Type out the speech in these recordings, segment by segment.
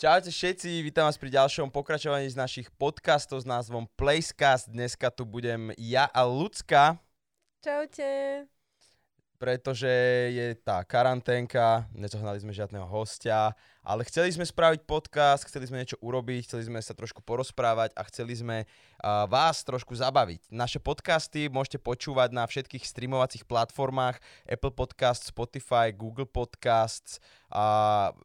Čaute všetci, vítam vás pri ďalšom pokračovaní z našich podcastov s názvom Placecast. Dneska tu budem ja a Lucka, Čaute. pretože je tá karanténka, nezohnali sme žiadneho hostia, ale chceli sme spraviť podcast, chceli sme niečo urobiť, chceli sme sa trošku porozprávať a chceli sme uh, vás trošku zabaviť. Naše podcasty môžete počúvať na všetkých streamovacích platformách Apple Podcasts, Spotify, Google Podcasts a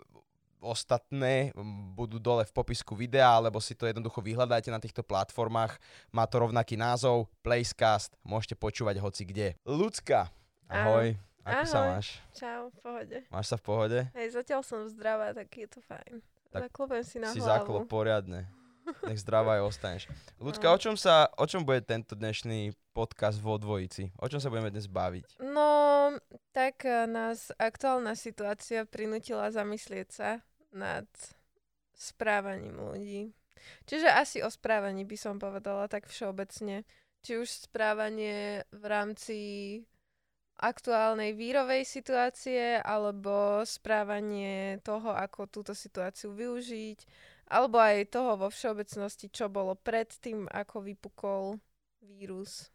ostatné budú dole v popisku videa, alebo si to jednoducho vyhľadajte na týchto platformách. Má to rovnaký názov, Placecast, môžete počúvať hoci kde. Ľudská, ahoj. Ako sa Ahoj. máš? Čau, v pohode. Máš sa v pohode? Hej, zatiaľ som zdravá, tak je to fajn. Tak Zaklopem si na si hlavu. zaklop poriadne. Nech zdravá aj ostaneš. Ľudská, No. o čom, sa, o čom bude tento dnešný podcast vo dvojici? O čom sa budeme dnes baviť? No, tak eh, nás aktuálna situácia prinútila zamyslieť sa nad správaním ľudí. Čiže asi o správaní by som povedala tak všeobecne. Či už správanie v rámci aktuálnej vírovej situácie, alebo správanie toho, ako túto situáciu využiť, alebo aj toho vo všeobecnosti, čo bolo pred tým, ako vypukol vírus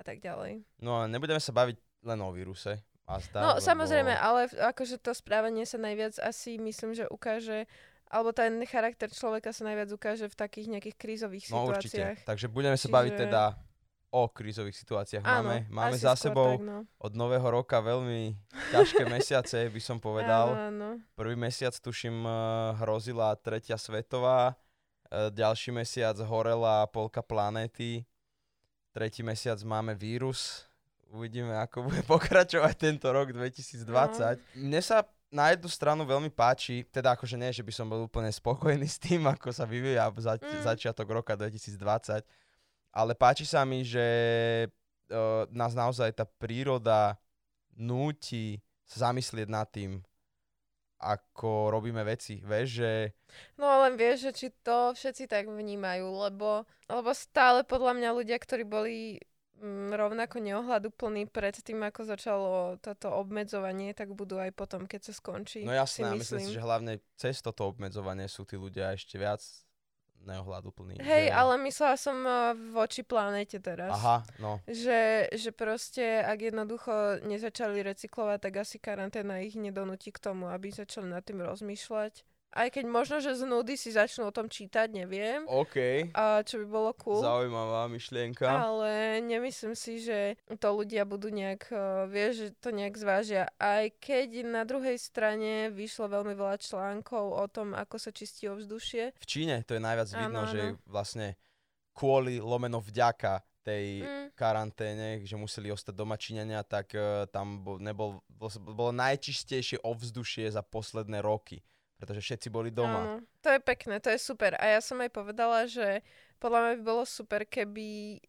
a tak ďalej. No a nebudeme sa baviť len o víruse. A zdá, No samozrejme, ale v- akože to správanie sa najviac asi myslím, že ukáže, alebo ten charakter človeka sa najviac ukáže v takých nejakých krízových No situáciách. určite. Takže budeme sa Čiže- baviť teda o krízových situáciách. Máme, máme asi za sebou Tak, no. od nového roka veľmi ťažké mesiace, by som povedal. Áno, áno. Prvý mesiac, tuším, eh, hrozila tretia svetová, eh, ďalší mesiac horela polka planéty, tretí mesiac máme vírus, uvidíme, ako bude pokračovať tento rok 2020. Mne sa na jednu stranu veľmi páči, teda akože nie, že by som bol úplne spokojný s tým, ako sa vyvíja za, Mm. začiatok roka 2020, ale páči sa mi, že uh, nás naozaj tá príroda núti sa zamyslieť nad tým, ako robíme veci. Vieš, že No len vieš, že či to všetci tak vnímajú, lebo, lebo stále podľa mňa ľudia, ktorí boli mm, rovnako neohľaduplní pred tým, ako začalo toto obmedzovanie, tak budú aj potom, keď sa skončí. no jasné, si myslím si, že hlavne cez toto obmedzovanie sú tí ľudia ešte viac neohľaduplní. Hej, že... ale myslela som eh, voči planéte teraz. Aha, no. Že, že proste, ak jednoducho nezačali recyklovať, tak asi karanténa ich nedonúti k tomu, aby začali nad tým rozmýšľať. Aj keď možno, že z nudy si začnú o tom čítať, neviem. OK, A čo by bolo cool. zaujímavá myšlienka. Ale nemyslím si, že to ľudia budú nejak, uh, vieš, že to nejak zvážia. Aj keď na druhej strane vyšlo veľmi veľa článkov o tom, ako sa čistí ovzdušie. V Číne to je najviac Áno, vidno, áno. že vlastne kvôli lomeno vďaka tej Mm. karanténe, že museli ostať doma Číňania, tak uh, tam bol, nebol, bol, bolo najčistejšie ovzdušie za posledné roky, pretože všetci boli doma. Áno, to je pekné, to je super. A ja som aj povedala, že podľa mňa by bolo super, keby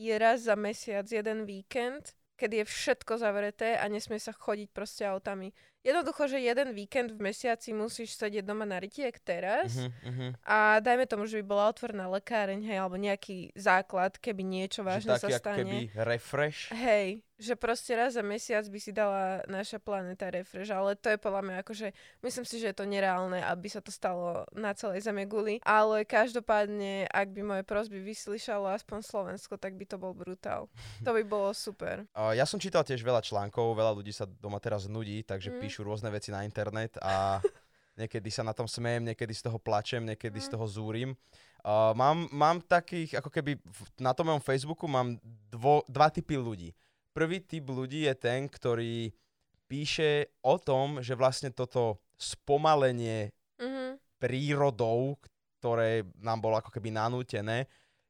je raz za mesiac jeden víkend, kedy je všetko zavreté a nesmie sa chodiť proste autami. Jednoducho, že jeden víkend v mesiaci musíš sedieť doma na rytiek teraz mhm. a dajme tomu, že by bola otvorená lekáreň, hej, alebo nejaký základ, keby niečo Že vážne taký sa stane. keby refresh. Hej, že proste raz za mesiac by si dala naša planéta refresh, ale to je podľa mňa akože, myslím si, že je to nereálne, aby sa to stalo na celej zeme guli, ale každopádne, ak by moje prosby vyslyšalo aspoň Slovensko, tak by to bol brutál. To by bolo super. Ja som čítal tiež veľa článkov, veľa ľudí sa doma teraz nudí, takže Mm. Píšu rôzne veci na internet a niekedy sa na tom smejem, niekedy z toho plačem, niekedy z Mm. toho zúrim. Uh, mám, mám takých, ako keby v- na tom mojom Facebooku mám dvo, dva typy ľudí. Prvý typ ľudí je ten, ktorý píše o tom, že vlastne toto spomalenie Mhm. prírodou, ktoré nám bolo ako keby nanútené,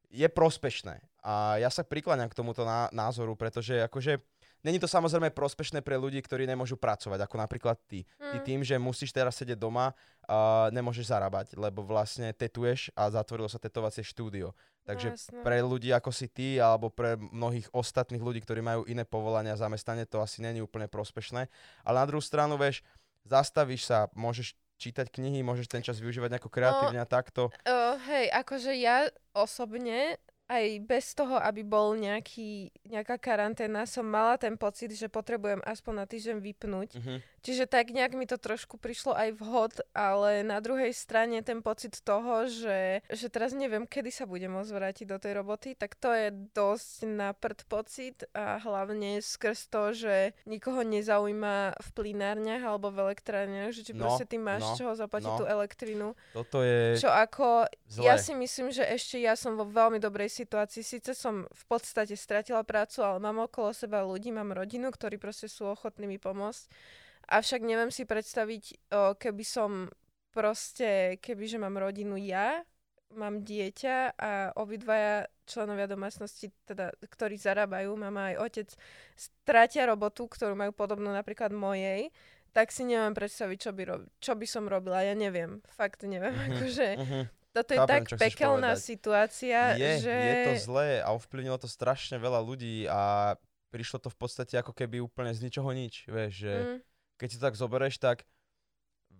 je prospešné. A ja sa prikláňam k tomuto ná- názoru, pretože akože není to samozrejme prospešné pre ľudí, ktorí nemôžu pracovať, ako napríklad ty. Ty Mm. tým, že musíš teraz sedieť doma, a nemôžeš zarábať, lebo vlastne tetuješ a zatvorilo sa tetovacie štúdio. Takže No, pre ľudí ako si ty, alebo pre mnohých ostatných ľudí, ktorí majú iné povolania a zamestnanie, to asi není úplne prospešné. Ale na druhú stranu, vieš, zastavíš sa, môžeš čítať knihy, môžeš ten čas využívať nejako kreatívne a takto. Uh, hej, akože ja osobne aj bez toho, aby bol nejaký, nejaká karanténa, som mala ten pocit, že potrebujem aspoň na týždeň vypnúť. Mhm. Čiže tak nejak mi to trošku prišlo aj vhod, ale na druhej strane ten pocit toho, že, že teraz neviem, kedy sa budem môcť vrátiť do tej roboty, tak to je dosť na prd pocit a hlavne skrz to, že nikoho nezaujíma v plinárniach alebo v elektrárniach, že či No, proste ty máš no, čoho zaplatiť no. tú elektrinu. Toto je Čo ako, zlé. ja si myslím, že ešte ja som vo veľmi dobrej situácii. Sice som v podstate stratila prácu, ale mám okolo seba ľudí, mám rodinu, ktorí proste sú ochotní mi pomôcť. Avšak neviem si predstaviť, keby som proste, kebyže mám rodinu ja, mám dieťa a obidvaja členovia domácnosti, teda, ktorí zarábajú, mama aj otec, stratia robotu, ktorú majú podobnú napríklad mojej, tak si neviem predstaviť, čo by, rob- čo by som robila. Ja neviem. Fakt neviem. Mhm, Akože, mhm. Toto je Chápem, tak pekelná situácia, je, že... je to zlé a ovplyvnilo to strašne veľa ľudí a prišlo to v podstate ako keby úplne z ničoho nič, vieš, že Mm, keď si to tak zoberieš, tak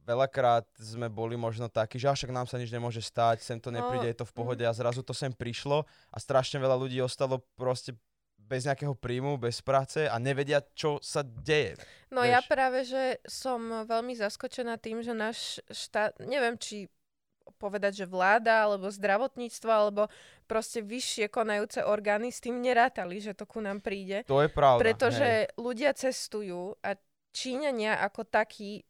veľakrát sme boli možno takí, že "A však nám sa nič nemôže stať, sem to nepríde, No, je to v pohode a zrazu to sem prišlo a strašne veľa ľudí ostalo proste bez nejakého príjmu, bez práce a nevedia, čo sa deje. No ja Vieš. práve, že som veľmi zaskočená tým, že náš štát, neviem, či povedať, že vláda, alebo zdravotníctvo, alebo proste vyššie konajúce orgány s tým nerátali, že to ku nám príde. To je pravda. hej. Pretože ľudia cestujú a Číňania ako takí,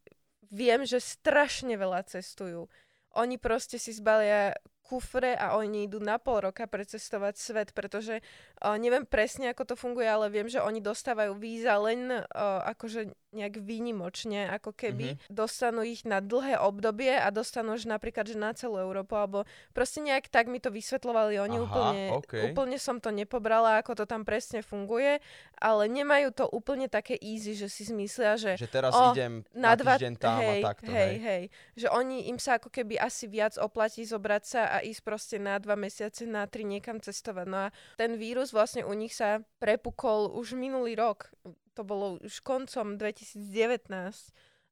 viem, že strašne veľa cestujú. Oni proste si zbalia kufre a oni idú na pol roka precestovať svet, pretože uh, neviem presne, ako to funguje, ale viem, že oni dostávajú víza len uh, akože nejak výnimočne, ako keby Mhm. dostanú ich na dlhé obdobie a dostanú už napríklad, že na celú Európu, alebo proste nejak tak mi to vysvetľovali oni Aha, úplne, okej. úplne som to nepobrala, ako to tam presne funguje, ale nemajú to úplne také easy, že si zmyslia, že Že teraz O, idem na na dva, týždeň tam hej, a takto, hej, hej. hej. Že oni, im sa ako keby asi viac oplatí zobrať sa a ísť proste na dva mesiace, na tri niekam cestovať. No a ten vírus vlastne u nich sa prepukol už minulý rok. To bolo už koncom 2019.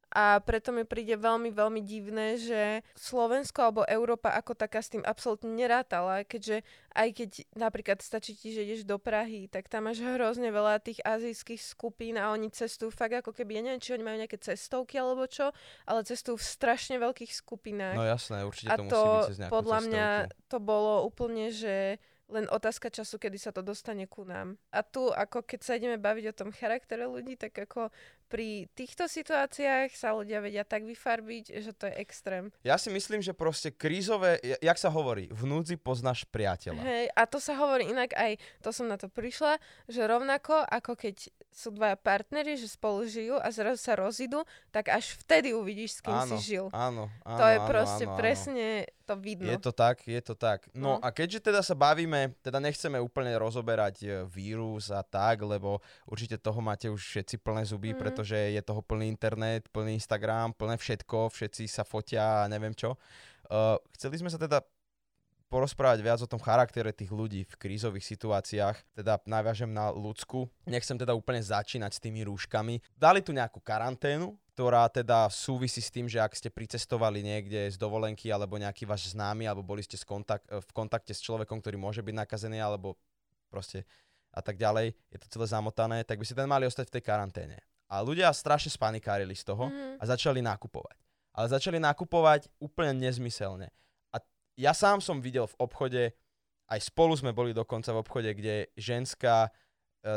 A preto mi príde veľmi, veľmi divné, že Slovensko alebo Európa ako taká s tým absolútne nerátala, keďže aj keď napríklad stačí ti, že ideš do Prahy, tak tam máš hrozne veľa tých azijských skupín a oni cestujú fakt ako keby, ja neviem, či oni majú nejaké cestovky alebo čo, ale cestujú v strašne veľkých skupinách. No jasné, určite a to, to musí byť cez podľa mňa cestovku. to bolo úplne, že len otázka času, kedy sa to dostane ku nám. A tu, ako keď sa ideme baviť o tom charaktere ľudí, tak ako pri týchto situáciách sa ľudia vedia tak vyfarbiť, že to je extrém. Ja si myslím, že proste krízové, ja- jak sa hovorí, v núdzi poznáš priateľa. Hej, a to sa hovorí inak aj, to som na to prišla, že rovnako ako keď sú dvaja partneri, že spolu žijú a zrazu sa rozídu, tak až vtedy uvidíš, s kým Áno, si žil. Áno, áno, to je áno, proste áno, áno. presne to vidno. Je to tak, je to tak. No, No. a keďže teda sa bavíme, teda nechceme úplne rozoberať e, vírus a tak, lebo určite toho máte už všetci plné zuby, Mhm. Pretože je toho plný internet, plný Instagram, plné všetko, všetci sa fotia a neviem čo. Uh, chceli sme sa teda porozprávať viac o tom charaktere tých ľudí v krízových situáciách, teda naviažem na ľudsku. Nechcem teda úplne začínať s tými rúškami. Dali tu nejakú karanténu, ktorá teda súvisí s tým, že ak ste pricestovali niekde z dovolenky alebo nejaký váš známy, alebo boli ste kontak- v kontakte s človekom, ktorý môže byť nakazený, alebo proste a tak ďalej, je to celé zamotané, tak by ste ten mali ostať v tej karanténe. A ľudia strašne spanikárili z toho Mhm. a začali nakupovať. Ale začali nakupovať úplne nezmyselne. A ja sám som videl v obchode, aj spolu sme boli dokonca v obchode, kde ženská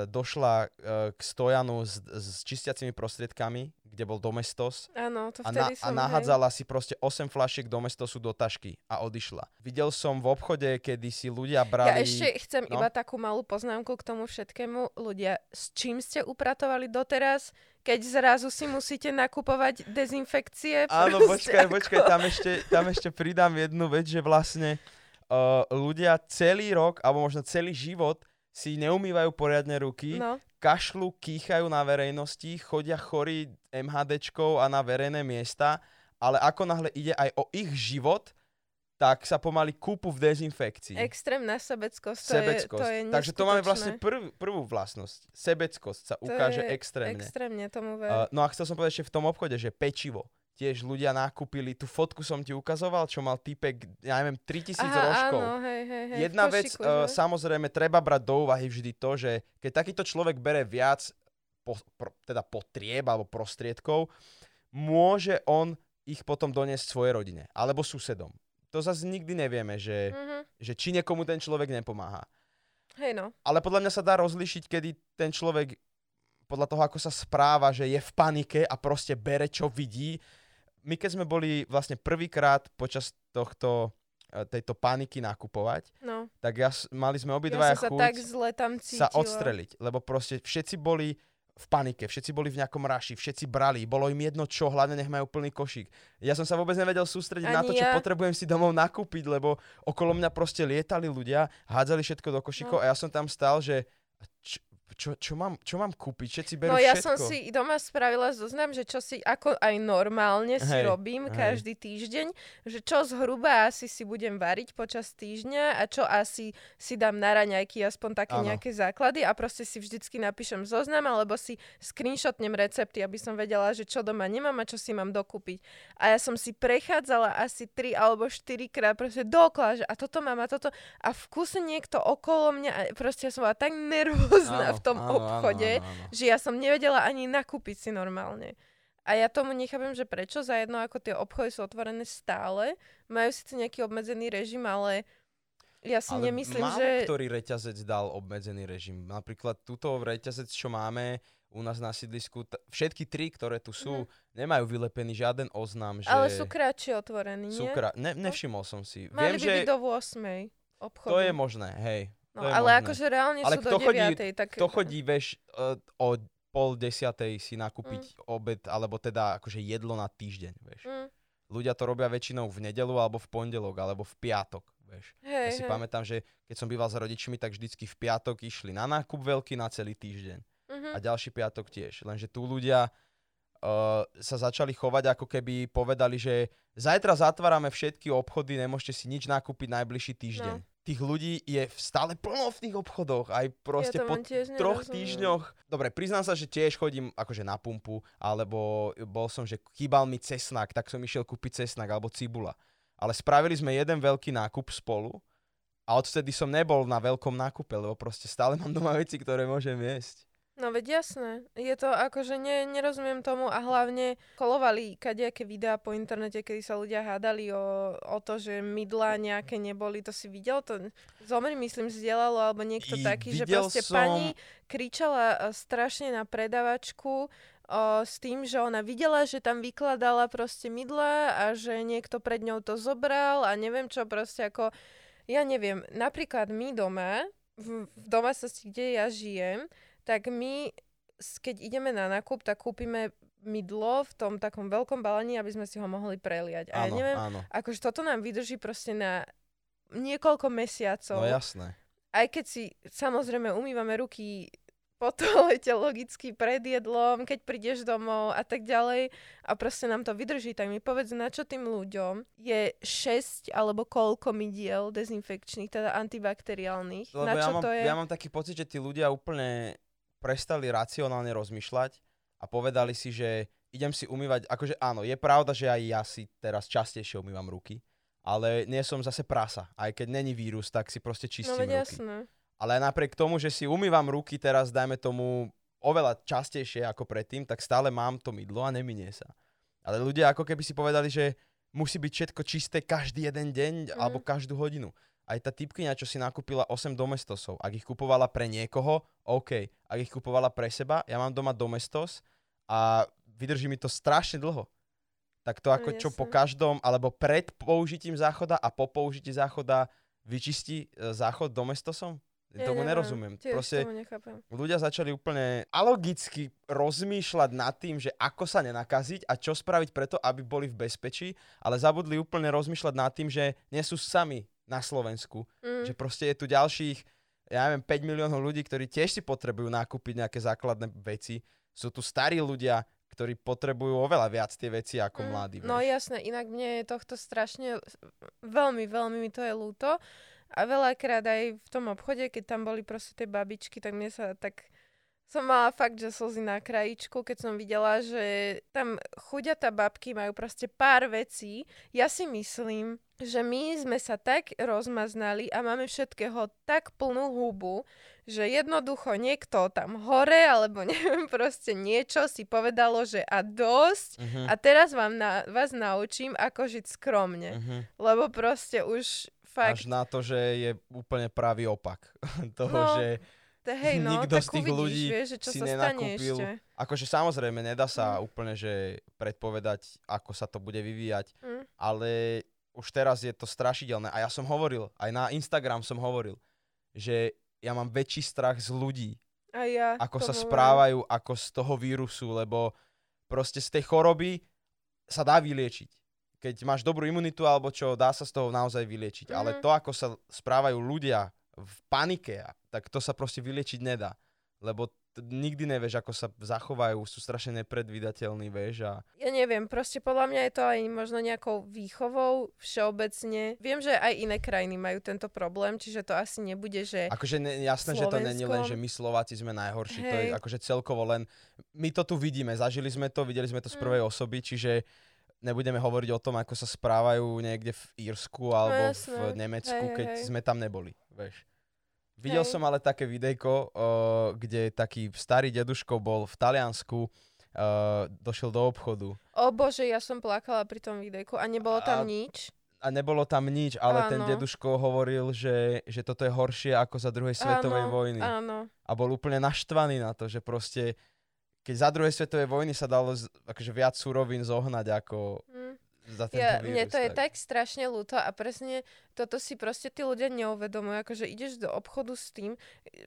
došla e, k stojanu s, s čistiacimi prostriedkami, kde bol Domestos Áno, to a, na, vtedy a som, hej. nahádzala si proste 8 flašiek Domestosu do tašky a odišla. Videl som v obchode, kedy si ľudia brali... Ja ešte chcem no. iba takú malú poznámku k tomu všetkému. Ľudia, s čím ste upratovali doteraz, keď zrazu si musíte nakupovať dezinfekcie? Áno, počkaj, ako- počkaj, tam ešte, tam ešte pridám jednu vec, že vlastne uh, ľudia celý rok, alebo možno celý život si neumývajú poriadne ruky, No, kašľú, kýchajú na verejnosti, chodia chorí MHDčkou a na verejné miesta, ale ako náhle ide aj o ich život, tak sa pomaly kúpu v dezinfekcii. extrémna sebeckosť, to Sebeckosť. je, to je Takže to máme vlastne prv, prvú vlastnosť. Sebeckosť sa To ukáže extrémne. Extrémne tomu ver. Uh, no a chcel som povedať ešte v tom obchode, že pečivo tiež ľudia nakúpili, tú fotku som ti ukazoval, čo mal typek, ja neviem, 3000 Aha, rožkov. áno, hej, hej, hej, Jedna vec, uh, samozrejme, treba brať do úvahy vždy to, že keď takýto človek bere viac po, pro, teda potrieb alebo prostriedkov, môže on ich potom doniesť svojej rodine alebo susedom. To zase nikdy nevieme, že, Mhm. že či niekomu ten človek nepomáha. Hej no. Ale podľa mňa sa dá rozlišiť, kedy ten človek podľa toho, ako sa správa, že je v panike a proste bere, čo vidí. My keď sme boli vlastne prvýkrát počas tohto, e, tejto paniky nakupovať, no. tak ja, mali sme Ja obidvaja sa chuť tak zle tam cítila. sa odstreliť, lebo proste všetci boli v panike, všetci boli v nejakom raši, všetci brali, bolo im jedno čo, hlavne nech majú plný košík. Ja som sa vôbec nevedel sústrediť na Ani to, čo ja. potrebujem si domov nakúpiť, lebo okolo mňa proste lietali ľudia, hádzali všetko do košíkov No. a ja som tam stál, že čo, čo, čo, mám, čo mám kúpiť, všetci berú No ja všetko. som si doma spravila zoznam, že čo si ako aj normálne si Hej, robím hej. každý týždeň, že čo zhruba asi si budem variť počas týždňa a čo asi si dám na raňajky, aspoň také Áno. nejaké základy a proste si vždycky napíšem zoznam alebo si screenshotnem recepty, aby som vedela, že čo doma nemám a čo si mám dokúpiť. A ja som si prechádzala asi 3 alebo 4 krát proste dokola, že a toto mám a toto a v kuse niekto okolo mňa a proste ja som bola tak nervózna Áno, v tom áno, áno, obchode, áno, áno. že ja som nevedela ani nakúpiť si normálne. A ja tomu nechápem, že prečo za jedno, ako tie obchody sú otvorené stále, majú síce nejaký obmedzený režim, ale ja si Ale nemyslím, málo že... ktorý reťazec dal obmedzený režim. Napríklad túto reťazec, čo máme u nás na sídlisku, t- všetky tri, ktoré tu sú, nemajú vylepený žiaden oznam, že. Ale sú kratšie otvorení, sú nie? kra- ne, nevšimol som si. Mali Viem, by že byť do 8 obchodu. to je možné, hej. No, ale možné. akože reálne Ale sú kto do chodí- 9, tak... To chodí, vieš, uh, o pol desiatej si nakúpiť Mm. obed, alebo teda akože jedlo na týždeň, vieš. Mm, Ľudia to robia väčšinou v nedelu, alebo v pondelok, alebo v piatok, vieš. hej, Ja si hej. pamätám, že keď som býval s rodičmi, tak vždycky v piatok išli na nákup veľký na celý týždeň. Mhm. A ďalší piatok tiež. Lenže tu ľudia uh, sa začali chovať, ako keby povedali, že zajtra zatvárame všetky obchody, nemôžete si nič nakúpiť najbližší týždeň. No. Tých ľudí je stále plno v tých obchodoch, aj proste ja po troch nerozumiem. týždňoch. Dobre, priznám sa, že tiež chodím akože na pumpu, alebo bol som, že chýbal mi cesnak, tak som išiel kúpiť cesnak alebo cibula. Ale spravili sme jeden veľký nákup spolu a odvtedy som nebol na veľkom nákupe, lebo proste stále mám doma veci, ktoré môžem jesť. No veď jasné. Je to akože ne, nerozumiem tomu a hlavne kolovali kadejaké videá po internete, kedy sa ľudia hádali o, o to, že mydlá nejaké neboli. To si videl? To Zomri, myslím, zdieľalo alebo niekto I taký, že proste som- pani kričala e, strašne na predavačku o, s tým, že ona videla, že tam vykladala proste mydla a že niekto pred ňou to zobral a neviem čo proste ako... Ja neviem, napríklad my doma, v, v domácnosti, kde ja žijem, tak my, keď ideme na nákup, tak kúpime mydlo v tom takom veľkom balení, aby sme si ho mohli preliať. A ja Áno, neviem, áno. akože toto nám vydrží proste na niekoľko mesiacov. No jasné. Aj keď si samozrejme umývame ruky po toalete logicky pred jedlom, keď prídeš domov a tak ďalej a proste nám to vydrží, tak mi povedz, na čo tým ľuďom je 6 alebo koľko mydiel dezinfekčných, teda antibakteriálnych. Lebo na ja čo mám, to je? ja mám taký pocit, že tí ľudia úplne prestali racionálne rozmýšľať a povedali si, že idem si umývať, akože áno, je pravda, že aj ja si teraz častejšie umývam ruky, ale nie som zase prasa. Aj keď není vírus, tak si proste no čistím veď ruky. jasné. Ale napriek tomu, že si umývam ruky teraz, dajme tomu, oveľa častejšie ako predtým, tak stále mám to mydlo a neminie sa. Ale ľudia ako keby si povedali, že musí byť všetko čisté každý jeden deň Mhm. alebo každú hodinu. Aj tá typkyňa, čo si nakúpila 8 domestosov, ak ich kupovala pre niekoho, OK. Ak ich kupovala pre seba, ja mám doma domestos a vydrží mi to strašne dlho. Tak to No ako čo po každom, alebo pred použitím záchoda a po použití záchoda vyčistí e, záchod domestosom? Ja tomu neviem, nerozumiem. Tiež Proste tomu nechápem. ľudia začali úplne alogicky rozmýšľať nad tým, že ako sa nenakaziť a čo spraviť preto, aby boli v bezpečí, ale zabudli úplne rozmýšľať nad tým, že nie sú sami na Slovensku. Mm. Že proste je tu ďalších, ja neviem, 5 miliónov ľudí, ktorí tiež si potrebujú nakúpiť nejaké základné veci. Sú tu starí ľudia, ktorí potrebujú oveľa viac tie veci ako Mm, mladí. No vieš. jasné, inak mne je tohto strašne, veľmi, veľmi mi to je ľúto. A veľakrát aj v tom obchode, keď tam boli proste tie babičky, tak mne sa tak som mala fakt, že slzy na krajičku, keď som videla, že tam chuďatá babky majú proste pár vecí. Ja si myslím, že my sme sa tak rozmaznali a máme všetkého tak plnú hubu, že jednoducho niekto tam hore, alebo neviem, proste niečo si povedalo, že a dosť. Uh-huh. A teraz vám na, vás naučím, ako žiť skromne. Uh-huh. Lebo proste už fakt... Až na to, že je úplne pravý opak toho, No, že To hej, no, Nikto tak z tých uvidíš, ľudí vieš, že čo si sa stane ešte. akože samozrejme nedá sa Mm. úplne, že predpovedať, ako sa to bude vyvíjať, Mm. ale už teraz je to strašidelné. A ja som hovoril, aj na Instagram som hovoril, že ja mám väčší strach z ľudí, A ja ako sa hovorím. správajú, ako z toho vírusu, lebo proste z tej choroby sa dá vyliečiť. Keď máš dobrú imunitu alebo čo, dá sa z toho naozaj vyliečiť. Ale Mhm. to, ako sa správajú ľudia v panike, tak to sa proste vyliečiť nedá. Lebo t- nikdy nevieš, ako sa zachovajú, sú strašne nepredvídateľní, vieš. A Ja neviem, proste podľa mňa je to aj možno nejakou výchovou všeobecne. Viem, že aj iné krajiny majú tento problém, čiže to asi nebude, že... akože ne, jasné, že to není len, že Slovenskom. my Slováci sme najhorší. To je Hej. akože celkovo len... My to tu vidíme, zažili sme to, videli sme to z Mm. prvej osoby, čiže nebudeme hovoriť o tom, ako sa správajú niekde v Írsku alebo v jasné. Nemecku, Hej, keď hej. sme tam neboli, vieš. Videl Hej. som ale také videjko, uh, kde taký starý deduško bol v Taliansku, uh, došiel do obchodu O bože, ja som plakala pri tom videjku a nebolo tam A- nič. a nebolo tam nič, ale ten Áno. deduško hovoril, že, že toto je horšie ako za druhej svetovej áno, vojny. Áno, A bol úplne naštvaný na to, že proste keď za druhej svetovej vojny sa dalo akože viac surovín zohnať ako hm. Za tento Ja, vírus. mne to je tak strašne ľúto a presne toto si proste tí ľudia neuvedomujú, akože ideš do obchodu s tým,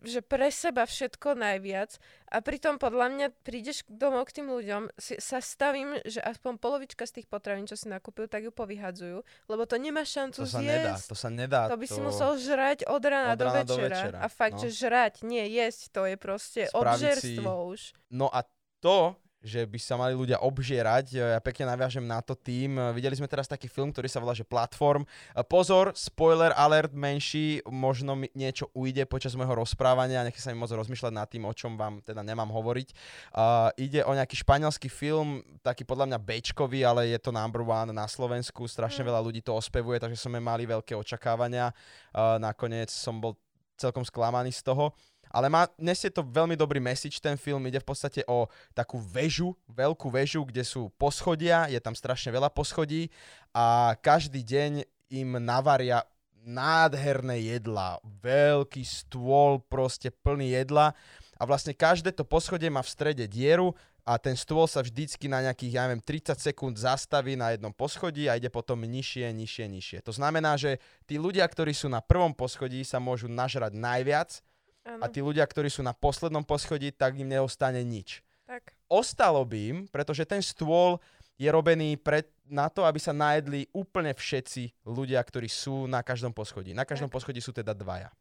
že pre seba všetko najviac a pritom podľa mňa prídeš domov k tým ľuďom, si, sa stavím, že aspoň polovička z tých potravín, čo si nakúpil, tak ju povyhadzujú, lebo to nemá šancu To sa nedá, zjesť. to sa nedá. To by si musel žrať od rána, Od do, večera. do večera, A fakt, no. že žrať, nie jesť, to je proste Spraviť obžerstvo už. No a to, že by sa mali ľudia obžierať, ja pekne naviažem na to tým. Videli sme teraz taký film, ktorý sa volá, že Platform. Pozor, spoiler alert menší, možno mi niečo ujde počas môjho rozprávania, nech sa mi môcť rozmýšľať nad tým, o čom vám teda nemám hovoriť. Uh, ide o nejaký španielský film, taký podľa mňa bečkový, ale je to number one na Slovensku, strašne Mm. veľa ľudí to ospevuje, takže sme mali veľké očakávania. Uh, nakoniec som bol celkom sklamaný z toho. Ale má, nesie to veľmi dobrý message, ten film ide v podstate o takú väžu, veľkú väžu, kde sú poschodia, je tam strašne veľa poschodí a každý deň im navaria nádherné jedla, veľký stôl proste plný jedla a vlastne každé to poschodie má v strede dieru a ten stôl sa vždycky na nejakých, ja neviem, 30 sekúnd zastaví na jednom poschodí a ide potom nižšie, nižšie, nižšie. To znamená, že tí ľudia, ktorí sú na prvom poschodí, sa môžu nažrať najviac A tí ľudia, ktorí sú na poslednom poschodí, tak im neostane nič. tak. Ostalo by im, pretože ten stôl je robený pre, na to, aby sa najedli úplne všetci ľudia, ktorí sú na každom poschodí. Na každom Tak. poschodí sú teda dvaja.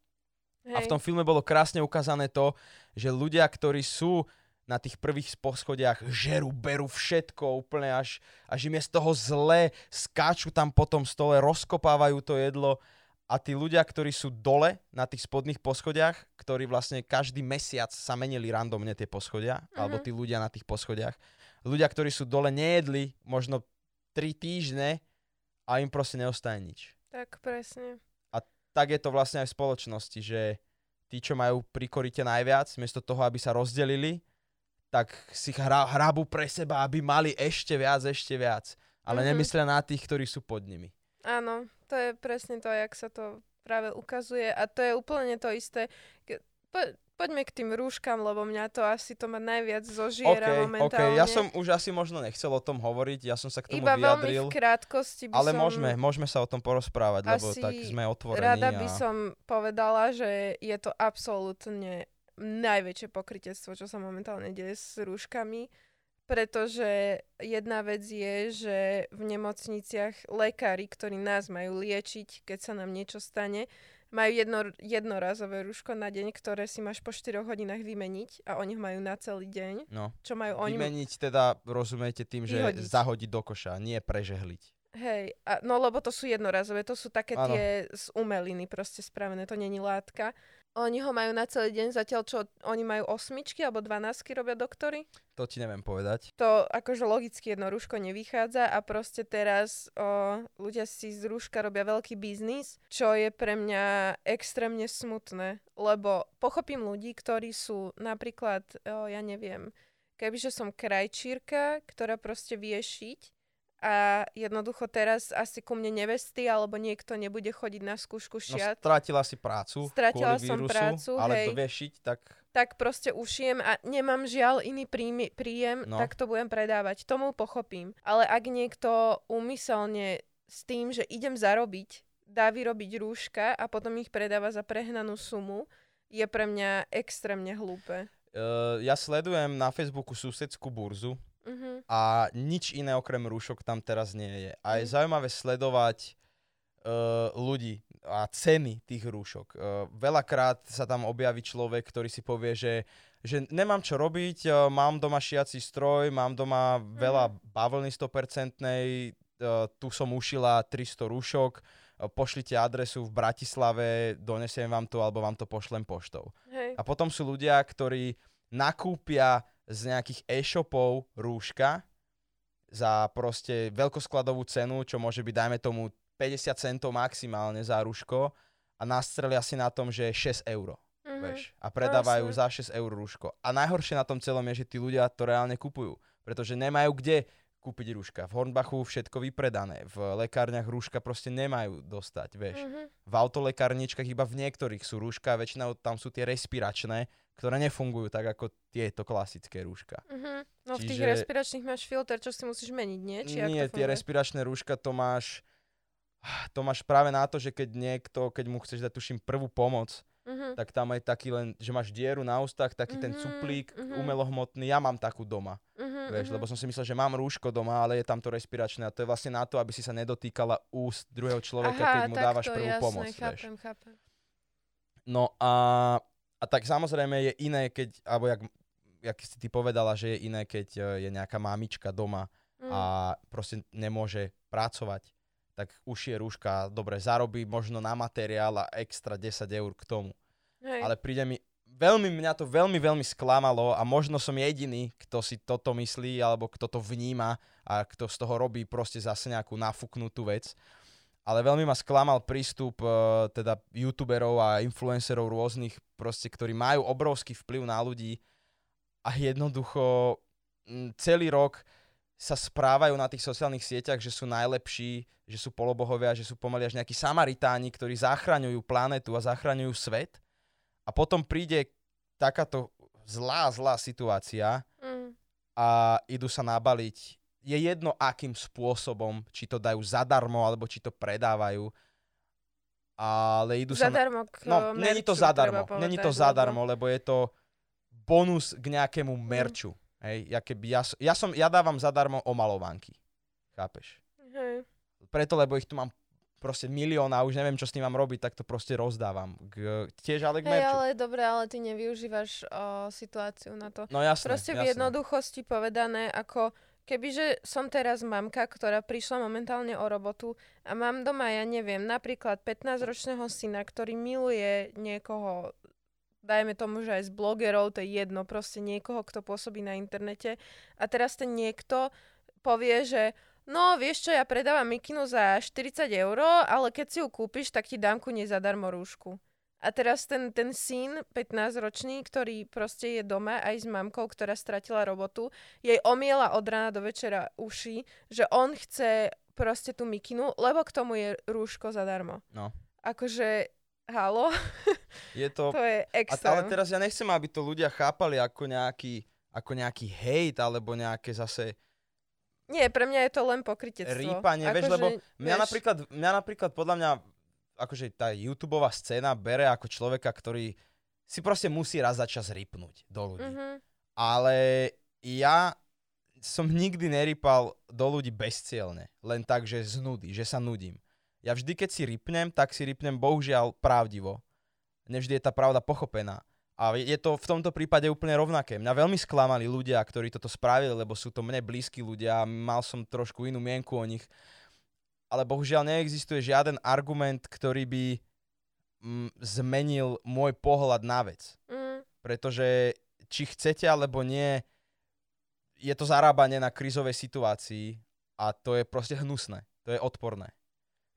Hej. A v tom filme bolo krásne ukázané to, že ľudia, ktorí sú na tých prvých poschodiach, žerú, berú všetko úplne až, až im je z toho zle, skáču tam po tom stole, rozkopávajú to jedlo a tí ľudia, ktorí sú dole na tých spodných poschodiach, ktorí vlastne každý mesiac sa menili randomne tie poschodia, alebo Mhm. tí ľudia na tých poschodiach, ľudia, ktorí sú dole, nejedli možno 3 týždne a im proste neostane nič Tak, presne. tak je to vlastne aj v spoločnosti, že tí, čo majú pri korite najviac, miesto toho, aby sa rozdelili, tak si hra, hrabu pre seba, aby mali ešte viac, ešte viac. Ale Mhm. nemyslia na tých, ktorí sú pod nimi. Áno, to je presne to, jak sa to práve ukazuje a to je úplne to isté. Po, poďme k tým rúškam, lebo mňa to asi to ma najviac zožiera OK, momentálne. ja som už asi možno nechcel o tom hovoriť, ja som sa k tomu Iba veľmi vyjadril. v krátkosti by Ale som... môžeme, môžeme sa o tom porozprávať, lebo tak sme otvorení. Rada a... by som povedala, že je to absolútne najväčšie pokrytectvo, čo sa momentálne deje s rúškami, pretože jedna vec je, že v nemocniciach lekári, ktorí nás majú liečiť, keď sa nám niečo stane, majú jedno, jednorazové rúško na deň, ktoré si máš po 4 hodinách vymeniť a oni ho majú na celý deň. No, Čo majú oni... vymeniť teda, rozumiete tým, že Vyhodiť. zahodiť do koša, nie prežehliť. Hej, a, no lebo to sú jednorazové, to sú také Áno. tie z umeliny proste spravené, to není látka. Oni ho majú na celý deň, zatiaľ čo oni majú osmičky alebo dvanáctky robia doktory. To ti neviem povedať. To akože logicky jedno rúško nevychádza a proste teraz o, ľudia si z rúška robia veľký biznis, čo je pre mňa extrémne smutné, lebo pochopím ľudí, ktorí sú napríklad, o, ja neviem, kebyže som krajčírka, ktorá proste vie šiť, a jednoducho teraz asi ku mne nevesty alebo niekto nebude chodiť na skúšku šiat. No, strátila si prácu Strátila kvôli som vírusu, prácu, ale hej. to vieš šiť, tak Tak proste ušijem a nemám žiaľ iný príjmy, príjem, No. tak to budem predávať. Tomu pochopím. Ale ak niekto úmyselne s tým, že idem zarobiť, dá vyrobiť rúška a potom ich predáva za prehnanú sumu, je pre mňa extrémne hlúpe. uh, ja sledujem na Facebooku susedskú burzu Mhm. a nič iné okrem rúšok tam teraz nie je. A je Mm. zaujímavé sledovať uh, ľudí a ceny tých rúšok. Uh, veľakrát sa tam objaví človek, ktorý si povie, že, že nemám čo robiť, uh, mám doma šiaci stroj, mám doma veľa bavlny 100%, uh, tu som ušila 300 rúšok, uh, pošlite adresu v Bratislave, donesiem vám to alebo vám to pošlem poštou. Hej. A potom sú ľudia, ktorí nakúpia z nejakých e-shopov rúška za proste veľkoskladovú cenu, čo môže byť, dajme tomu, 50 centov maximálne za rúško a nastrelia si na tom, že je 6 eur. Mhm. Vieš, a predávajú Jasné. za 6 eur rúško. A najhoršie na tom celom je, že tí ľudia to reálne kupujú, pretože nemajú kde kúpiť rúška. V Hornbachu všetko vypredané, v lekárniach rúška proste nemajú dostať, vieš. Mhm. V autolekárničkách iba v niektorých sú rúška, väčšinou tam sú tie respiračné, ktoré nefungujú tak ako tieto klasické rúška. Mhm. No v tých Čiže- respiračných máš filter, čo si musíš meniť, nie? Či Nie, tie respiračné rúška to máš, to máš práve na to, že keď niekto, keď mu chceš dať tuším prvú pomoc, Mhm. tak tam je taký len, že máš dieru na ústach, taký ten Mhm, cuplík mhm. umelohmotný, ja mám takú doma, Mhm, vieš, lebo som si myslel, že mám rúško doma, ale je tam to respiračné a to je vlastne na to, aby si sa nedotýkala úst druhého človeka, keď mu dávaš takto, prvú jasné, pomoc, vieš. chápem, chápem. No a, a tak samozrejme je iné, keď, alebo jak, jak si ty povedala, že je iné, keď e, je nejaká mamička doma Mm. a proste nemôže pracovať, tak už je rúška, dobre, zarobí možno na materiál a extra 10 eur k tomu. Hej. Ale príde mi, veľmi mňa to veľmi, veľmi sklamalo a možno som jediný, kto si toto myslí alebo kto to vníma a kto z toho robí proste zase nejakú nafúknutú vec. Ale veľmi ma sklamal prístup e, teda youtuberov a influencerov rôznych, proste, ktorí majú obrovský vplyv na ľudí a jednoducho celý rok sa správajú na tých sociálnych sieťach, že sú najlepší, že sú polobohovia, že sú pomaly až nejakí samaritáni, ktorí zachraňujú planetu a zachraňujú svet. A potom príde takáto zlá, zlá situácia Mm. a idú sa nabaliť. Je jedno, akým spôsobom, či to dajú zadarmo, alebo či to predávajú. Ale idú sa... Na... Zadarmo No, není to zadarmo. Není to povedať, zadarmo, lebo je to bonus k nejakému merču. Hej, ja, keby ja, ja, som, ja dávam zadarmo omalovanky. Chápeš? Hej. Preto, lebo ich tu mám proste milión a už neviem, čo s ním mám robiť, tak to proste rozdávam. K, tiež ale k merču. ale dobre, ale ty nevyužívaš o, situáciu na to. No jasné, Proste v jasné. jednoduchosti povedané, ako kebyže som teraz mamka, ktorá prišla momentálne o robotu a mám doma, ja neviem, napríklad 15-ročného syna, ktorý miluje niekoho, dajme tomu, že aj z blogerov, to je jedno, proste niekoho, kto pôsobí na internete a teraz ten niekto povie, že no vieš čo, ja predávam mikinu za 40 eur, ale keď si ju kúpiš, tak ti dám ku nej zadarmo rúšku. A teraz ten, ten syn, 15-ročný, ktorý proste je doma aj s mamkou, ktorá stratila robotu, jej omiela od rána do večera uši, že on chce proste tú mikinu, lebo k tomu je rúško zadarmo. No. Akože, halo, Je to... to je A, extrém. ale teraz ja nechcem, aby to ľudia chápali ako nejaký, ako nejaký hate, alebo nejaké zase Nie, pre mňa je to len pokrytectvo. rýpanie, vieš, Akože, lebo mňa vieš, napríklad, mňa napríklad podľa mňa, akože tá YouTubeová scéna bere ako človeka, ktorý si proste musí raz za čas rýpnuť do ľudí. Mhm. Ale ja som nikdy nerypal do ľudí bezcielne. Len tak, že z nudy, že sa nudím. Ja vždy, keď si rypnem, tak si rypnem bohužiaľ pravdivo. Nevždy je tá pravda pochopená. A je to v tomto prípade úplne rovnaké. Mňa veľmi sklamali ľudia, ktorí toto spravili, lebo sú to mne blízki ľudia a mal som trošku inú mienku o nich. Ale bohužiaľ neexistuje žiaden argument, ktorý by mm, zmenil môj pohľad na vec. Mm, Pretože či chcete alebo nie, je to zarábanie na krízovej situácii a to je proste hnusné. To je odporné.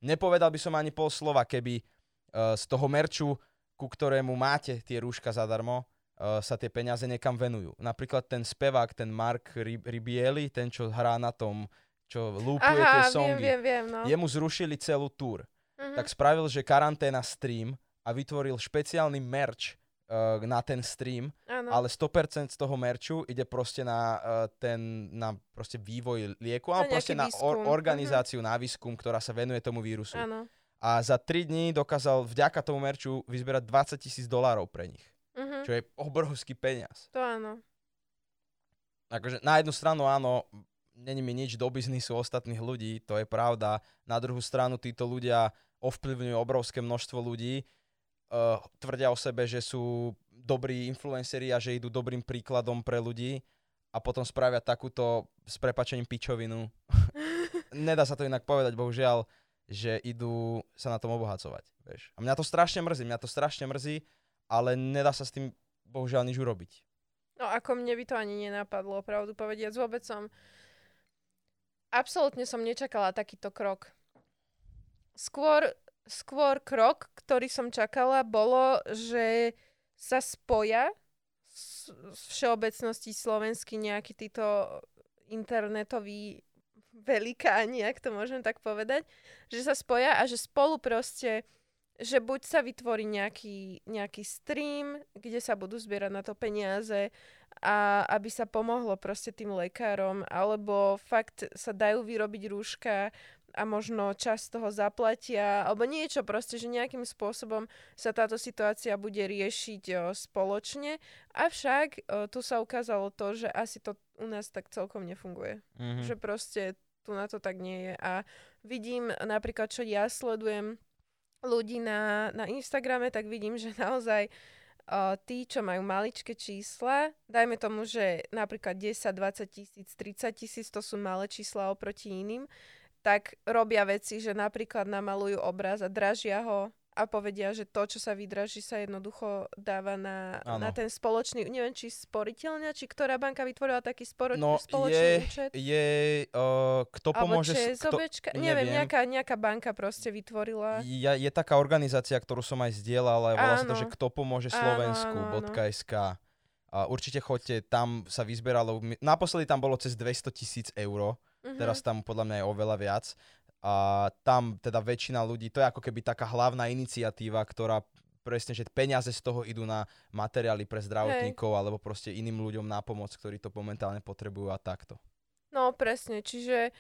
Nepovedal by som ani pol slova, keby uh, z toho merču, ku ktorému máte tie rúška zadarmo, uh, sa tie peniaze niekam venujú. Napríklad ten spevák, ten Mark Rib- Ribieli, ten, čo hrá na tom, čo lúpuje tie Aha, viem, songy, viem, viem, no. jemu zrušili celú túr. Mhm. Tak spravil, že karanténa stream a vytvoril špeciálny merch uh, na ten stream, Áno. ale 100% z toho merču ide proste na uh, ten, na proste vývoj lieku, alebo proste na or- organizáciu, na výskum, ktorá sa venuje tomu vírusu. Áno. A za 3 dní dokázal vďaka tomu merču vyzberať 20 tisíc dolárov pre nich, Mhm. čo je obrovský peniaz. To áno. Akože na jednu stranu áno, není mi nič do biznisu ostatných ľudí, to je pravda. Na druhú stranu títo ľudia ovplyvňujú obrovské množstvo ľudí, uh, tvrdia o sebe, že sú dobrí influenceri a že idú dobrým príkladom pre ľudí a potom spravia takúto s prepačením pičovinu. Nedá sa to inak povedať, bohužiaľ, že idú sa na tom obohacovať. Vieš. A mňa to strašne mrzí, mňa to strašne mrzí, ale nedá sa s tým bohužiaľ nič urobiť. No ako mne by to ani nenapadlo, pravdu povediac. Vôbec som... Absolútne som nečakala takýto krok. Skôr, skôr krok, ktorý som čakala, bolo, že sa spoja s, s všeobecnosti slovenský nejaký títo internetoví velikáni, ak to môžem tak povedať, že sa spoja a že spolu proste že buď sa vytvorí nejaký, nejaký stream, kde sa budú zbierať na to peniaze a aby sa pomohlo proste tým lekárom, alebo fakt sa dajú vyrobiť rúška a možno čas toho zaplatia, alebo niečo proste, že nejakým spôsobom sa táto situácia bude riešiť o, spoločne. Avšak o, tu sa ukázalo to, že asi to u nás tak celkom nefunguje. Mhm. Že proste tu na to tak nie je. A vidím napríklad, čo ja sledujem ľudí na, na Instagrame, tak vidím, že naozaj uh, tí, čo majú maličké čísla, dajme tomu, že napríklad 10, 20 tisíc, 30 tisíc, to sú malé čísla oproti iným, tak robia veci, že napríklad namalujú obraz a dražia ho a povedia, že to, čo sa vydraží, sa jednoducho dáva na, na ten spoločný, neviem, či sporiteľňa, či ktorá banka vytvorila taký sporo, No spoločný je, účet. je uh, kto Alebo s- kto, ČSOBčka, neviem, neviem. nejaká, nejaká banka proste vytvorila. je, je taká organizácia, ktorú som aj zdieľal, ale volá sa to, že kto pomôže Áno, Slovensku, áno, áno. .sk. A určite choďte, tam sa vyzberalo, naposledy tam bolo cez 200 tisíc eur, Mhm. teraz tam podľa mňa je oveľa viac. A tam teda väčšina ľudí, to je ako keby taká hlavná iniciatíva, ktorá presne, že peniaze z toho idú na materiály pre zdravotníkov alebo proste iným ľuďom na pomoc, ktorí to momentálne potrebujú a takto. No presne, čiže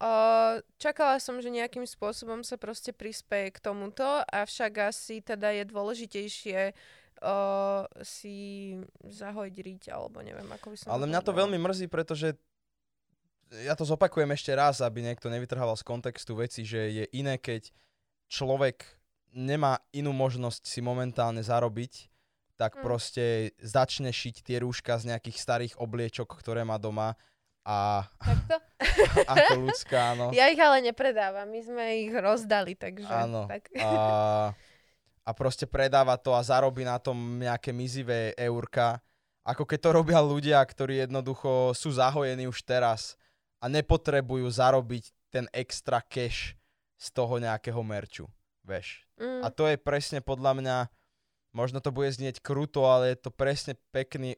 uh, čakala som, že nejakým spôsobom sa proste prispieje k tomuto, avšak asi teda je dôležitejšie uh, si zahojiť riť, alebo neviem, ako by som Ale mňa to veľmi mrzí, pretože ja to zopakujem ešte raz, aby niekto nevytrhával z kontextu veci, že je iné, keď človek nemá inú možnosť si momentálne zarobiť, tak Mm. proste začne šiť tie rúška z nejakých starých obliečok, ktoré má doma a Takto? ako ľudská, áno. Ja ich ale nepredávam, my sme ich rozdali, takže... Áno. Tak. A, a proste predáva to a zarobí na tom nejaké mizivé eurka. Ako keď to robia ľudia, ktorí jednoducho sú zahojení už teraz a nepotrebujú zarobiť ten extra cash z toho nejakého merču. Vieš. Mm, A to je presne podľa mňa, možno to bude znieť kruto, ale je to presne pekný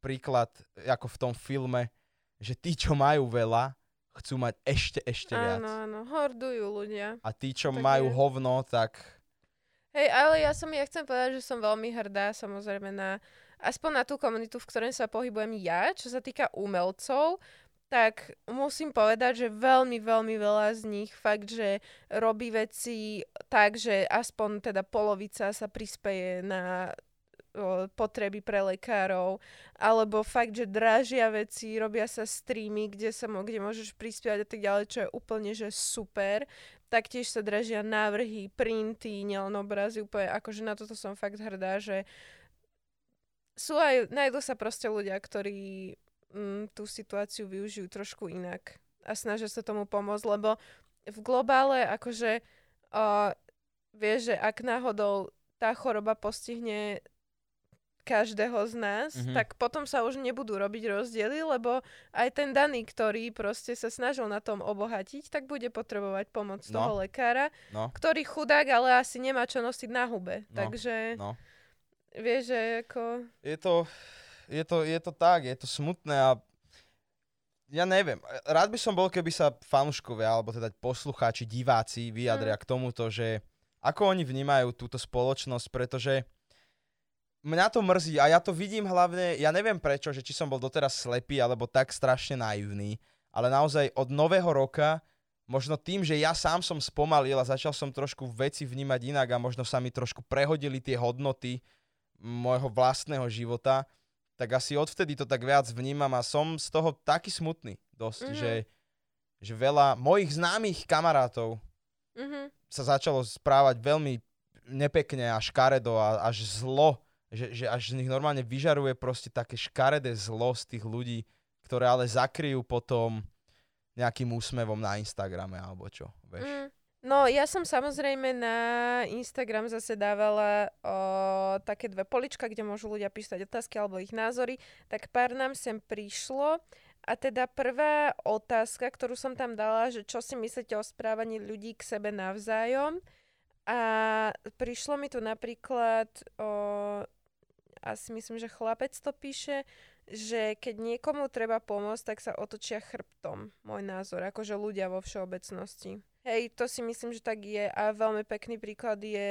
príklad, ako v tom filme, že tí, čo majú veľa, chcú mať ešte, ešte viac. áno, áno, hordujú ľudia. A tí, čo Tak majú je. hovno, tak Hej, ale ja som, ja chcem povedať, že som veľmi hrdá samozrejme na, aspoň na tú komunitu, v ktorej sa pohybujem ja, čo sa týka umelcov, tak musím povedať, že veľmi, veľmi veľa z nich fakt, že robí veci tak, že aspoň teda polovica sa prispeje na potreby pre lekárov, alebo fakt, že dražia veci, robia sa streamy, kde, sa, mo- kde môžeš prispievať a tak ďalej, čo je úplne, že super. Taktiež sa dražia návrhy, printy, nielen obrazy, úplne akože na toto som fakt hrdá, že sú aj, nájdú sa proste ľudia, ktorí mm, tú situáciu využijú trošku inak a snažia sa tomu pomôcť, lebo v globále akože uh, vieš, že ak náhodou tá choroba postihne každého z nás, Mhm. tak potom sa už nebudú robiť rozdiely, lebo aj ten daný, ktorý proste sa snažil na tom obohatiť, tak bude potrebovať pomoc No. toho lekára, No, ktorý chudák, ale asi nemá čo nosiť na hube. No, Takže no. vieš, že ako... Je to, je to, je to tak, je to smutné a ja neviem. Rád by som bol, keby sa fanúškovia, alebo teda poslucháči, diváci vyjadria Mm. k tomuto, že ako oni vnímajú túto spoločnosť, pretože mňa to mrzí a ja to vidím hlavne, ja neviem prečo, že či som bol doteraz slepý alebo tak strašne naivný, ale naozaj od nového roka, možno tým, že ja sám som spomalil a začal som trošku veci vnímať inak a možno sa mi trošku prehodili tie hodnoty môjho vlastného života, tak asi odvtedy to tak viac vnímam a som z toho taký smutný dosť, Mhm. že, že veľa mojich známych kamarátov Mhm. sa začalo správať veľmi nepekne a škaredo a až zlo, že, že až z nich normálne vyžaruje proste také škaredé zlo z tých ľudí, ktoré ale zakryjú potom nejakým úsmevom na Instagrame alebo čo, vieš. Mm. No, ja som samozrejme na Instagram zase dávala o, také dve polička, kde môžu ľudia písať otázky alebo ich názory. Tak pár nám sem prišlo. A teda prvá otázka, ktorú som tam dala, že čo si myslíte o správaní ľudí k sebe navzájom. A prišlo mi tu napríklad, o, asi myslím, že chlapec to píše, že keď niekomu treba pomôcť, tak sa otočia chrbtom. Môj názor, akože ľudia vo všeobecnosti. Hej, to si myslím, že tak je a veľmi pekný príklad je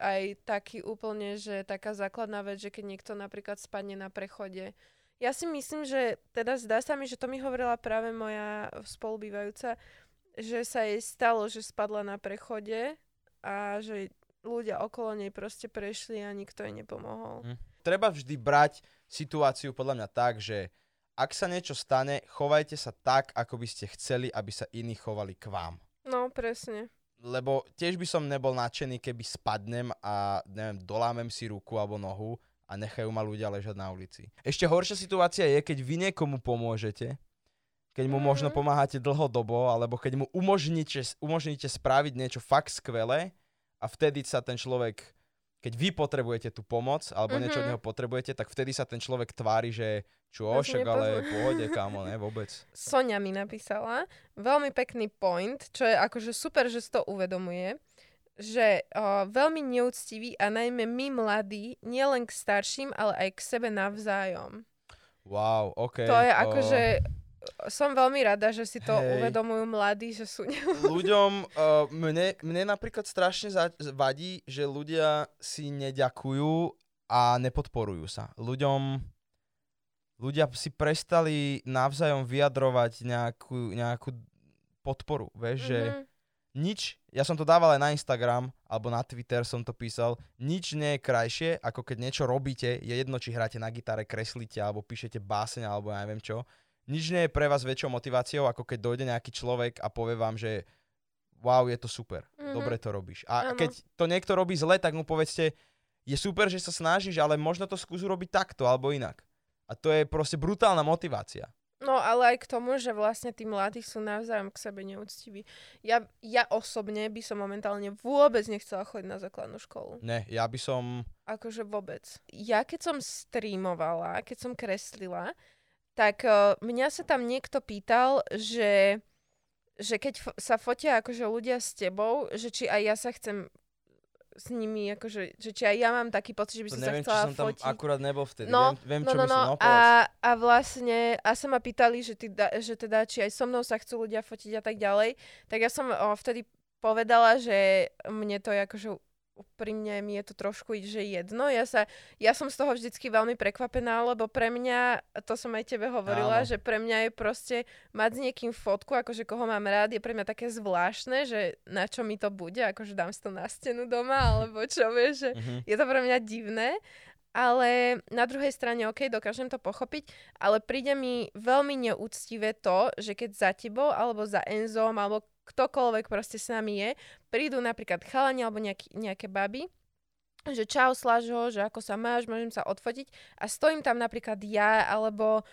aj taký úplne, že taká základná vec, že keď niekto napríklad spadne na prechode. Ja si myslím, že teda zdá sa mi, že to mi hovorila práve moja spolubývajúca, že sa jej stalo, že spadla na prechode a že ľudia okolo nej proste prešli a nikto jej nepomohol. Hm. Treba vždy brať situáciu podľa mňa tak, že ak sa niečo stane, chovajte sa tak, ako by ste chceli, aby sa iní chovali k vám. No, presne. Lebo tiež by som nebol nadšený, keby spadnem a neviem, dolámem si ruku alebo nohu a nechajú ma ľudia ležať na ulici. Ešte horšia situácia je, keď vy niekomu pomôžete, keď mu možno Mhm. pomáhate dlhodobo, alebo keď mu umožníte, umožníte spraviť niečo fakt skvelé a vtedy sa ten človek, keď vy potrebujete tú pomoc, alebo niečo od Mhm. neho potrebujete, tak vtedy sa ten človek tvári, že čo, však ale nepozná. pohode, kámo, ne, vôbec. Sonia mi napísala veľmi pekný point, čo je akože super, že si to uvedomuje, že o, veľmi neúctivý a najmä my mladí, nielen k starším, ale aj k sebe navzájom. Wow, OK. to je o, akože, som veľmi rada, že si to Hej. uvedomujú mladí, že sú ne... ľuďom, uh, mne, mne napríklad strašne za, vadí, že ľudia si neďakujú a nepodporujú sa. Ľuďom, ľudia si prestali navzájom vyjadrovať nejakú, nejakú podporu, vieš, že Mhm. nič, ja som to dával aj na Instagram, alebo na Twitter som to písal, nič nie je krajšie, ako keď niečo robíte, je jedno, či hráte na gitare, kreslíte, alebo píšete báseň, alebo ja neviem čo. Nič nie je pre vás väčšou motiváciou, ako keď dojde nejaký človek a povie vám, že wow, je to super, Mhm. dobre to robíš. A Áno. keď to niekto robí zle, tak mu povedzte, je super, že sa snažíš, ale možno to skús urobiť takto, alebo inak. A to je proste brutálna motivácia. No ale aj k tomu, že vlastne tí mladí sú navzájom k sebe neúctiví. Ja, ja osobne by som momentálne vôbec nechcela chodiť na základnú školu. Ne, ja by som... Akože vôbec. Ja keď som streamovala, keď som kreslila, tak uh, mňa sa tam niekto pýtal, že, že keď fo- sa fotia akože ľudia s tebou, že či aj ja sa chcem s nimi, akože, že či aj ja mám taký pocit, že by To som sa neviem, či chcela som tam fotiť. akurát nebol vtedy. No, viem, viem No, čo no, myslím. no. No, povedz. A, a vlastne, a sa ma pýtali, že, ty, da- že teda, či aj so mnou sa chcú ľudia fotiť a tak ďalej, tak ja som o, vtedy povedala, že mne to je akože úprimne mi je to trošku že jedno. Ja, sa, ja som z toho vždycky veľmi prekvapená, lebo pre mňa, to som aj tebe hovorila, Áno. že pre mňa je proste mať s niekým fotku, akože koho mám rád, je pre mňa také zvláštne, že na čo mi to bude, akože dám si to na stenu doma, alebo čo vieš, že Mhm. je to pre mňa divné, ale na druhej strane, OK, dokážem to pochopiť, ale príde mi veľmi neúctivé to, že keď za tebou, alebo za Enzom, alebo ktokoľvek proste s nami je, prídu napríklad chalani alebo nejaký, nejaké baby, že čau Slažo, že ako sa máš, môžem sa odfotiť a stojím tam napríklad ja, alebo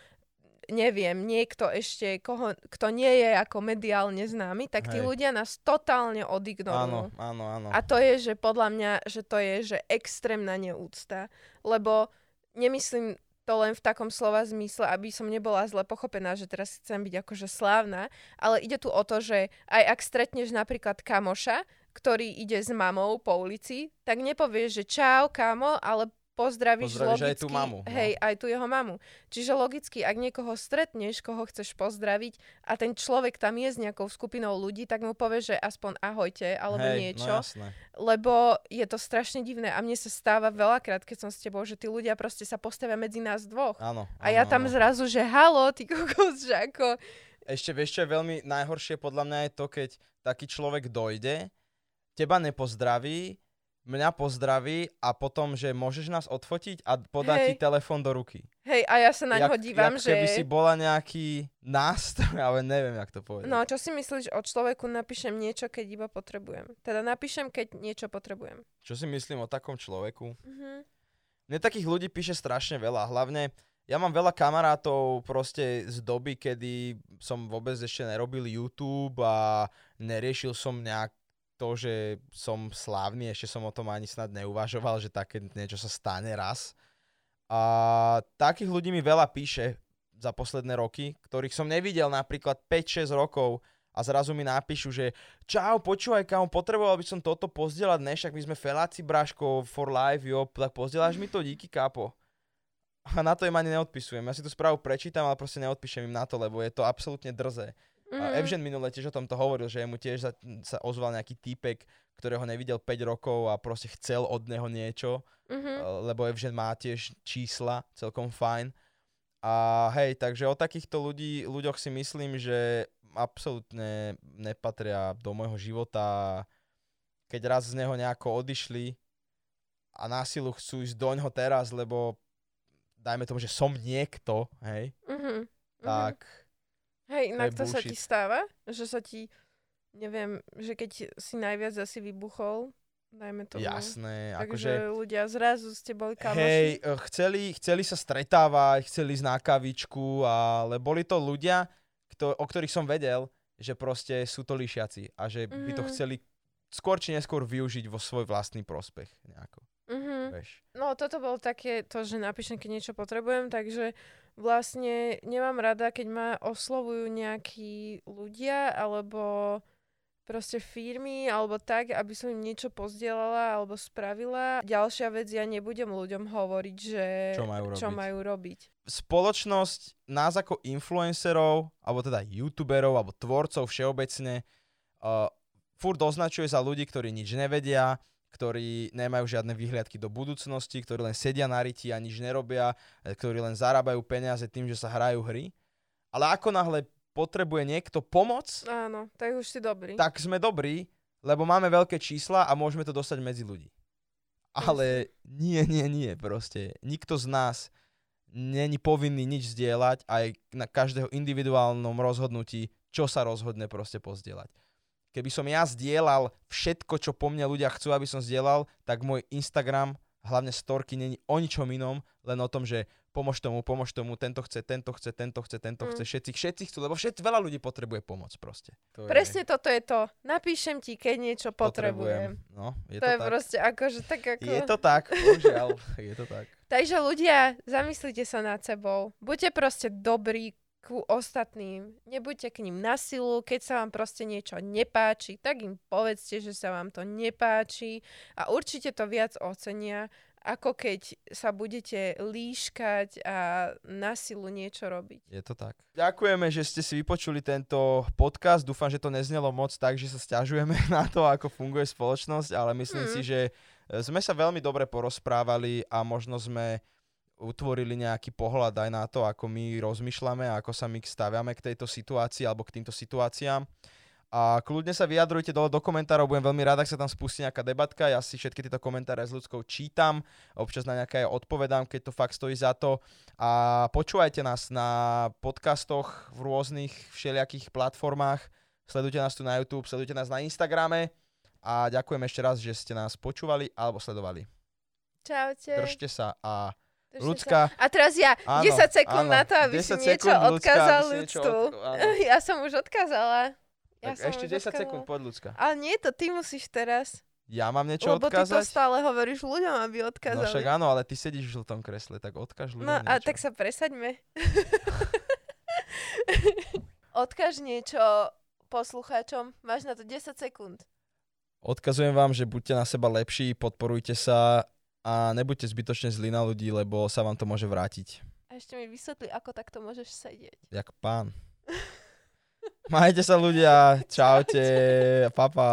neviem, niekto ešte, koho, kto nie je ako mediálne známy, tak tí Hej. ľudia nás totálne odignorujú. Áno, áno, áno. A to je, že podľa mňa, že to je, že extrémna neúcta. Lebo nemyslím to len v takom slova zmysle, aby som nebola zle pochopená, že teraz chcem byť akože slávna, ale ide tu o to, že aj ak stretneš napríklad kamoša, ktorý ide s mamou po ulici, tak nepovieš, že čau, kamo, ale pozdravíš, Pozdravíš aj logicky, tú mamu, no. hej, aj tu jeho mamu. Čiže logicky, ak niekoho stretneš, koho chceš pozdraviť a ten človek tam je s nejakou skupinou ľudí, tak mu povieš, že aspoň ahojte, alebo Hej, niečo No jasné. lebo je to strašne divné a mne sa stáva veľakrát, keď som s tebou, že tí ľudia proste sa postavia medzi nás dvoch. Áno, A ja áno, tam áno. zrazu, že halo, ty kokos, že ako... Ešte vieš, čo je veľmi najhoršie podľa mňa je to, keď taký človek dojde, teba nepozdraví, mňa pozdraví a potom, že môžeš nás odfotiť a podá ti Hej. telefón do ruky. Hej, a ja sa na ňoho dívam, jak že... keby si bola nejaký nástroj, ale neviem, jak to povedať. No, čo si myslíš o človeku, napíšem niečo, keď iba potrebujem. Teda napíšem, keď niečo potrebujem. Čo si myslím o takom človeku? Mhm. Mne takých ľudí píše strašne veľa, hlavne ja mám veľa kamarátov proste z doby, kedy som vôbec ešte nerobil YouTube a neriešil som nejak to, že som slávny, ešte som o tom ani snad neuvažoval, že také niečo sa stane raz. A takých ľudí mi veľa píše za posledné roky, ktorých som nevidel napríklad 5-6 rokov a zrazu mi napíšu, že čau, počúvaj, kámo, potreboval by som toto pozdieľať, ne, však my sme feláci, Braško, for life, jo, tak pozdieľaš mi to, díky, kápo. A na to im ani neodpisujem. Ja si tú správu prečítam, ale proste neodpíšem im na to, lebo je to absolútne drze. Mhm. A Evžen minule tiež o tomto hovoril, že mu tiež sa, sa ozval nejaký týpek, ktorého nevidel 5 rokov a proste chcel od neho niečo, Mhm. eh, lebo Evžen má tiež čísla, celkom fajn. A hej, takže o takýchto ľudí, ľuďoch si myslím, že absolútne nepatria do môjho života. Keď raz z neho nejako odišli a násilu chcú ísť doňho teraz, lebo dajme tomu, že som niekto, hej, Mhm. Mhm. tak Hej, inak to, sa ti stáva? Že sa ti, neviem, že keď si najviac asi vybuchol, dajme tomu. jasné, Takže akože... ľudia zrazu ste boli kamoši. Hej, eh, chceli, chceli sa stretávať, chceli ísť na kavičku, ale boli to ľudia, kto, o ktorých som vedel, že proste sú to lišiaci a že by to Mhm. chceli skôr či neskôr využiť vo svoj vlastný prospech. Nejako, Mhm. vieš. No toto bolo také, to, že napíšem, keď niečo potrebujem, takže vlastne nemám rada, keď ma oslovujú nejakí ľudia, alebo proste firmy, alebo tak, aby som im niečo pozdielala alebo spravila. Ďalšia vec, ja nebudem ľuďom hovoriť, že Čo majú robiť. čo majú robiť. Spoločnosť nás ako influencerov, alebo teda youtuberov, alebo tvorcov všeobecne, uh, furt označuje za ľudí, ktorí nič nevedia, ktorí nemajú žiadne výhliadky do budúcnosti, ktorí len sedia na riti a nič nerobia, eh, ktorí len zarábajú peniaze tým, že sa hrajú hry. Ale ako náhle potrebuje niekto pomoc, Áno, tak už si dobrý. tak sme dobrí, lebo máme veľké čísla a môžeme to dostať medzi ľudí. Ale nie, nie, nie, proste. Nikto z nás není povinný nič zdieľať aj na každého individuálnom rozhodnutí, čo sa rozhodne proste pozdieľať. Keby som ja zdieľal všetko, čo po mne ľudia chcú, aby som zdieľal, tak môj Instagram, hlavne storky, není o ničom inom, len o tom, že pomôž tomu, pomôž tomu, tento chce, tento chce, tento chce, tento Mm. chce, všetci, všetci chcú, lebo všetci, veľa ľudí potrebuje pomoc proste. To je- Presne toto je to. Napíšem ti, keď niečo potrebujem. No, je to, to, je tak. proste akože tak ako... Je to tak, bohužiaľ, je to tak. Takže ľudia, zamyslite sa nad sebou. Buďte proste dobrí ku ostatným. Nebuďte k ním na silu. Keď sa vám proste niečo nepáči, tak im povedzte, že sa vám to nepáči a určite to viac ocenia, ako keď sa budete líškať a na silu niečo robiť. Je to tak. Ďakujeme, že ste si vypočuli tento podcast. Dúfam, že to neznelo moc tak, že sa stiažujeme na to, ako funguje spoločnosť, ale myslím Mm. si, že e, sme sa veľmi dobre porozprávali a možno sme utvorili nejaký pohľad aj na to, ako my rozmýšľame a ako sa my staviame k tejto situácii alebo k týmto situáciám. A kľudne sa vyjadrujte dole do komentárov, budem veľmi rád, ak sa tam spustí nejaká debatka. Ja si všetky tieto komentáre s ľudskou čítam, občas na nejaké aj odpovedám, keď to fakt stojí za to. A počúvajte nás na podcastoch v rôznych všelijakých platformách. Sledujte nás tu na YouTube, sledujte nás na Instagrame. A ďakujem ešte raz, že ste nás počúvali alebo sledovali. Čaute. Držte sa a Ľudská. A teraz ja, Áno, 10 sekúnd áno. na to, aby 10 si niečo ľudská, odkázal ľudstvu. od-. Ja som už odkázala. Ja tak ešte už 10 odkázala. sekúnd, poď ľudská. Ale nie, to ty musíš teraz. Ja mám niečo lebo ty to odkázať? stále hovoríš ľuďom, aby No odkázali. však áno, ale ty sedíš v žltom kresle, tak odkáž ľuďom No a niečo. tak sa presaďme. Odkáž niečo poslucháčom. Máš na to 10 sekúnd. Odkazujem vám, že buďte na seba lepší, podporujte sa a nebuďte zbytočne zlí na ľudí, lebo sa vám to môže vrátiť. A ešte mi vysvetli, ako takto môžeš sedieť. Jak pán. Majte sa ľudia, čaute, papa.